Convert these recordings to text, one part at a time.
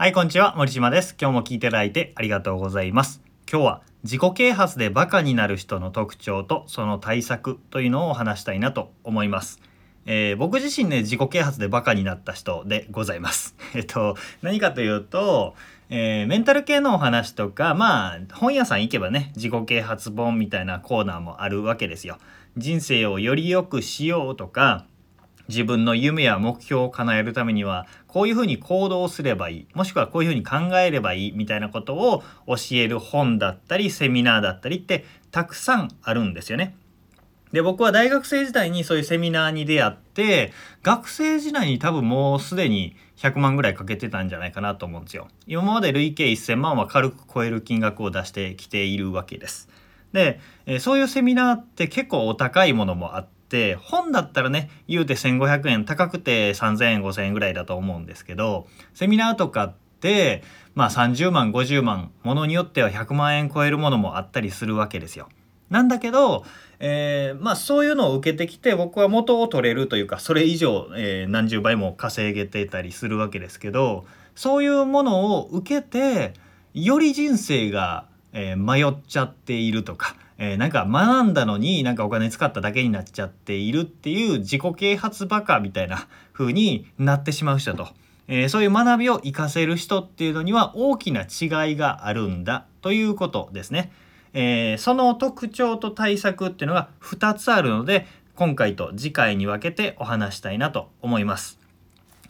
はい、こんにちは。森島です。今日も聞いていただいてありがとうございます。今日は自己啓発でバカになる人の特徴とその対策というのをお話したいなと思います。えー僕自身ね、自己啓発でバカになった人でございます。えっと、何かというと、えーメンタル系のお話とか、まあ、本屋さん行けばね、自己啓発本みたいなコーナーもあるわけですよ。人生をより良くしようとか、自分の夢や目標を叶えるためにはこういうふうに行動すればいいもしくはこういうふうに考えればいいみたいなことを教える本だったりセミナーだったりってたくさんあるんですよね。で僕は大学生時代にそういうセミナーに出会って学生時代に多分もうすでに100万ぐらいかけてたんじゃないかなと思うんですよ。今まで累計1000万は軽く超える金額を出してきているわけです。で、えそういうセミナーって結構お高いものもあって本だったらね言うて1500円高くて3000円5000円ぐらいだと思うんですけどセミナーとかってまあ30万50万ものによっては100万円超えるものもあったりするわけですよ。なんだけど、えーまあそういうのを受けてきて僕は元を取れるというかそれ以上、えー何十倍も稼げてたりするわけですけどそういうものを受けてより人生が、えー迷っちゃっているとか、えーなんか学んだのになんかお金使っただけになっちゃっているっていう自己啓発バカみたいな風になってしまう人と、えーそういう学びを活かせる人っていうのには大きな違いがあるんだということですね。えーその特徴と対策っていうのが2つあるので今回と次回に分けてお話したいなと思います。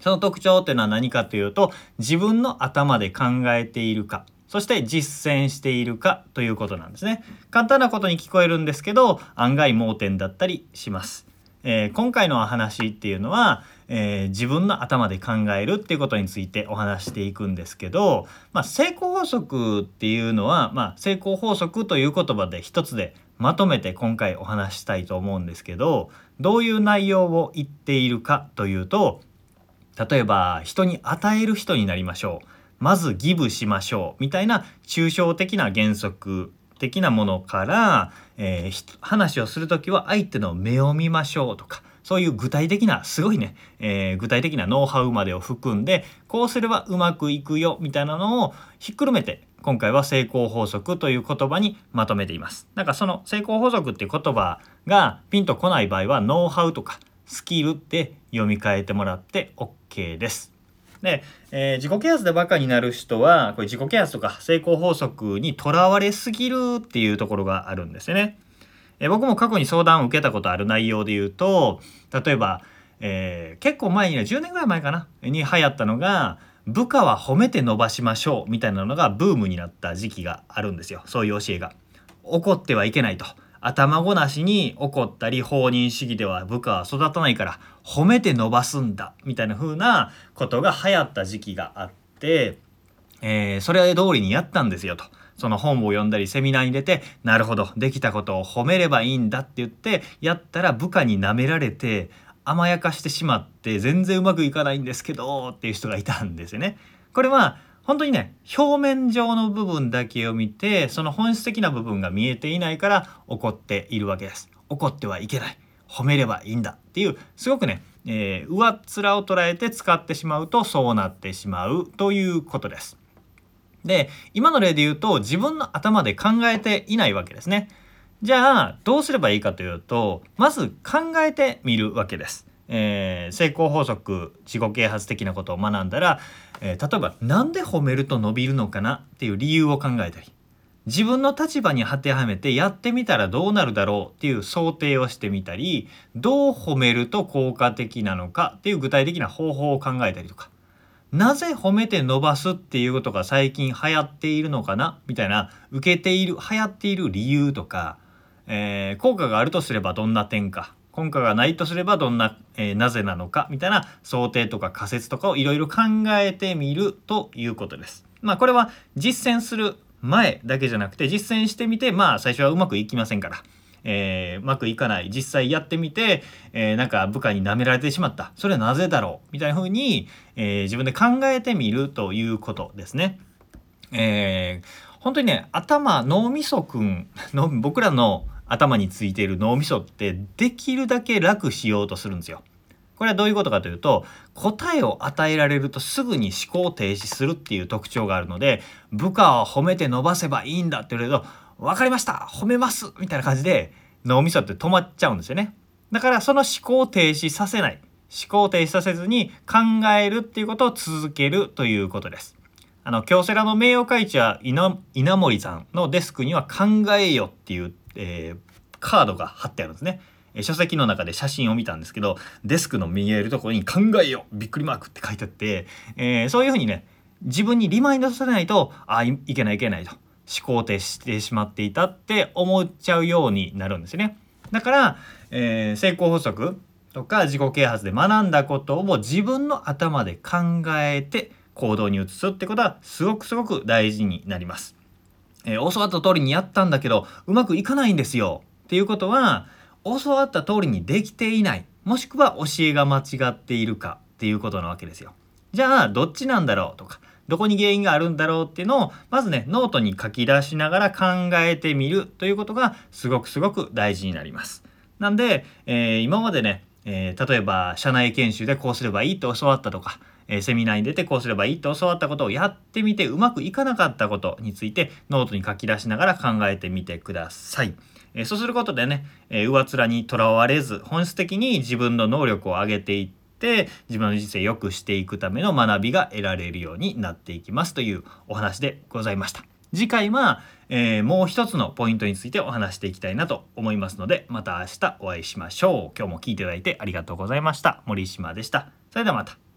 その特徴っていうのは何かというと自分の頭で考えているかそして実践しているかということなんですね。簡単なことに聞こえるんですけど案外盲点だったりします。えー今回の話っていうのは、えー自分の頭で考えるっていうことについてお話していくんですけど、まあ、成功法則っていうのは、まあ、成功法則という言葉で一つでまとめて今回お話したいと思うんですけどどういう内容を言っているかというと例えば人に与える人になりましょうまずギブしましょうみたいな抽象的な原則的なものから、えー話をする時は相手の目を見ましょうとかそういう具体的なすごいね、えー具体的なノウハウまでを含んでこうすればうまくいくよみたいなのをひっくるめて今回は成功法則という言葉にまとめています。なんかその成功法則っていう言葉がピンとこない場合はノウハウとかスキルって読み替えてもらって OK です。で、えー自己啓発でバカになる人はこれ自己啓発とか成功法則にとらわれすぎるっていうところがあるんですよね。えー僕も過去に相談を受けたことある内容で言うと例えば、えー結構前にね10年ぐらい前かなに流行ったのが部下は褒めて伸ばしましょうみたいなのがブームになった時期があるんですよそういう教えが。怒ってはいけないと頭ごなしに怒ったり放任主義では部下は育たないから褒めて伸ばすんだみたいな風なことが流行った時期があって、えーそれ通りにやったんですよと。その本を読んだりセミナーに出てなるほどできたことを褒めればいいんだって言ってやったら部下に舐められて甘やかしてしまって全然うまくいかないんですけどっていう人がいたんですよね。これは本当にね表面上の部分だけを見てその本質的な部分が見えていないから怒っているわけです。怒ってはいけない褒めればいいんだっていうすごくね、えー上っ面を捉えて使ってしまうとそうなってしまうということです。で今の例で言うと自分の頭で考えていないわけですね。じゃあどうすればいいかというとまず考えてみるわけです。えー成功法則自己啓発的なことを学んだら、えー例えばなんで褒めると伸びるのかなっていう理由を考えたり自分の立場に当てはめてやってみたらどうなるだろうっていう想定をしてみたりどう褒めると効果的なのかっていう具体的な方法を考えたりとかなぜ褒めて伸ばすっていうことが最近流行っているのかなみたいな受けている流行っている理由とか、えー効果があるとすればどんな点か。効果がないとすればどんな、えーなぜなのかみたいな想定とか仮説とかをいろいろ考えてみるということです。まあこれは実践する前だけじゃなくて実践してみてまあ最初はうまくいきませんから。えーうまくいかない実際やってみて、えーなんか部下に舐められてしまったそれはなぜだろう？みたいな風に、えー自分で考えてみるということですね。えー本当にね頭脳みそくんの僕らの頭についている脳みそってできるだけ楽しようとするんですよ。これはどういうことかというと答えを与えられるとすぐに思考停止するっていう特徴があるので部下を褒めて伸ばせばいいんだって言われると分かりました褒めますみたいな感じで脳みそって止まっちゃうんですよね。だからその思考停止させない。思考停止させずに考えるっていうことを続けるということです。あの京セラの名誉会長稲稲森さんのデスクには考えよっていう、えー、カードが貼ってあるんですね書籍の中で写真を見たんですけどデスクの見えるところに「考えよびっくりマーク」って書いてあって、えー、そういうふうにね自分にリマインドさせないとあいけないいけないと思考停止してしまっていたって思っちゃうようになるんですよね。だから、えー、成功法則とか自己啓発で学んだことを自分の頭で考えて行動に移すってことはすごくすごく大事になります。えー、教わった通りにやったんだけどうまくいかないんですよっていうことは教わった通りにできていないもしくは教えが間違っているかっていうことなわけですよ。じゃあどっちなんだろうとかどこに原因があるんだろうっていうのをまずねノートに書き出しながら考えてみるということがすごくすごく大事になります。なんで、えー、今までね、えー、例えば社内研修でこうすればいいと教わったとか、えー、セミナーに出てこうすればいいと教わったことをやってみてうまくいかなかったことについてノートに書き出しながら考えてみてください。えそうすることでね、え上面にとらわれず本質的に自分の能力を上げていって自分の人生良くしていくための学びが得られるようになっていきますというお話でございました。次回は、えー、もう一つのポイントについてお話していきたいなと思いますのでまた明日お会いしましょう。今日も聞いていただいてありがとうございました。森島でした。それではまた。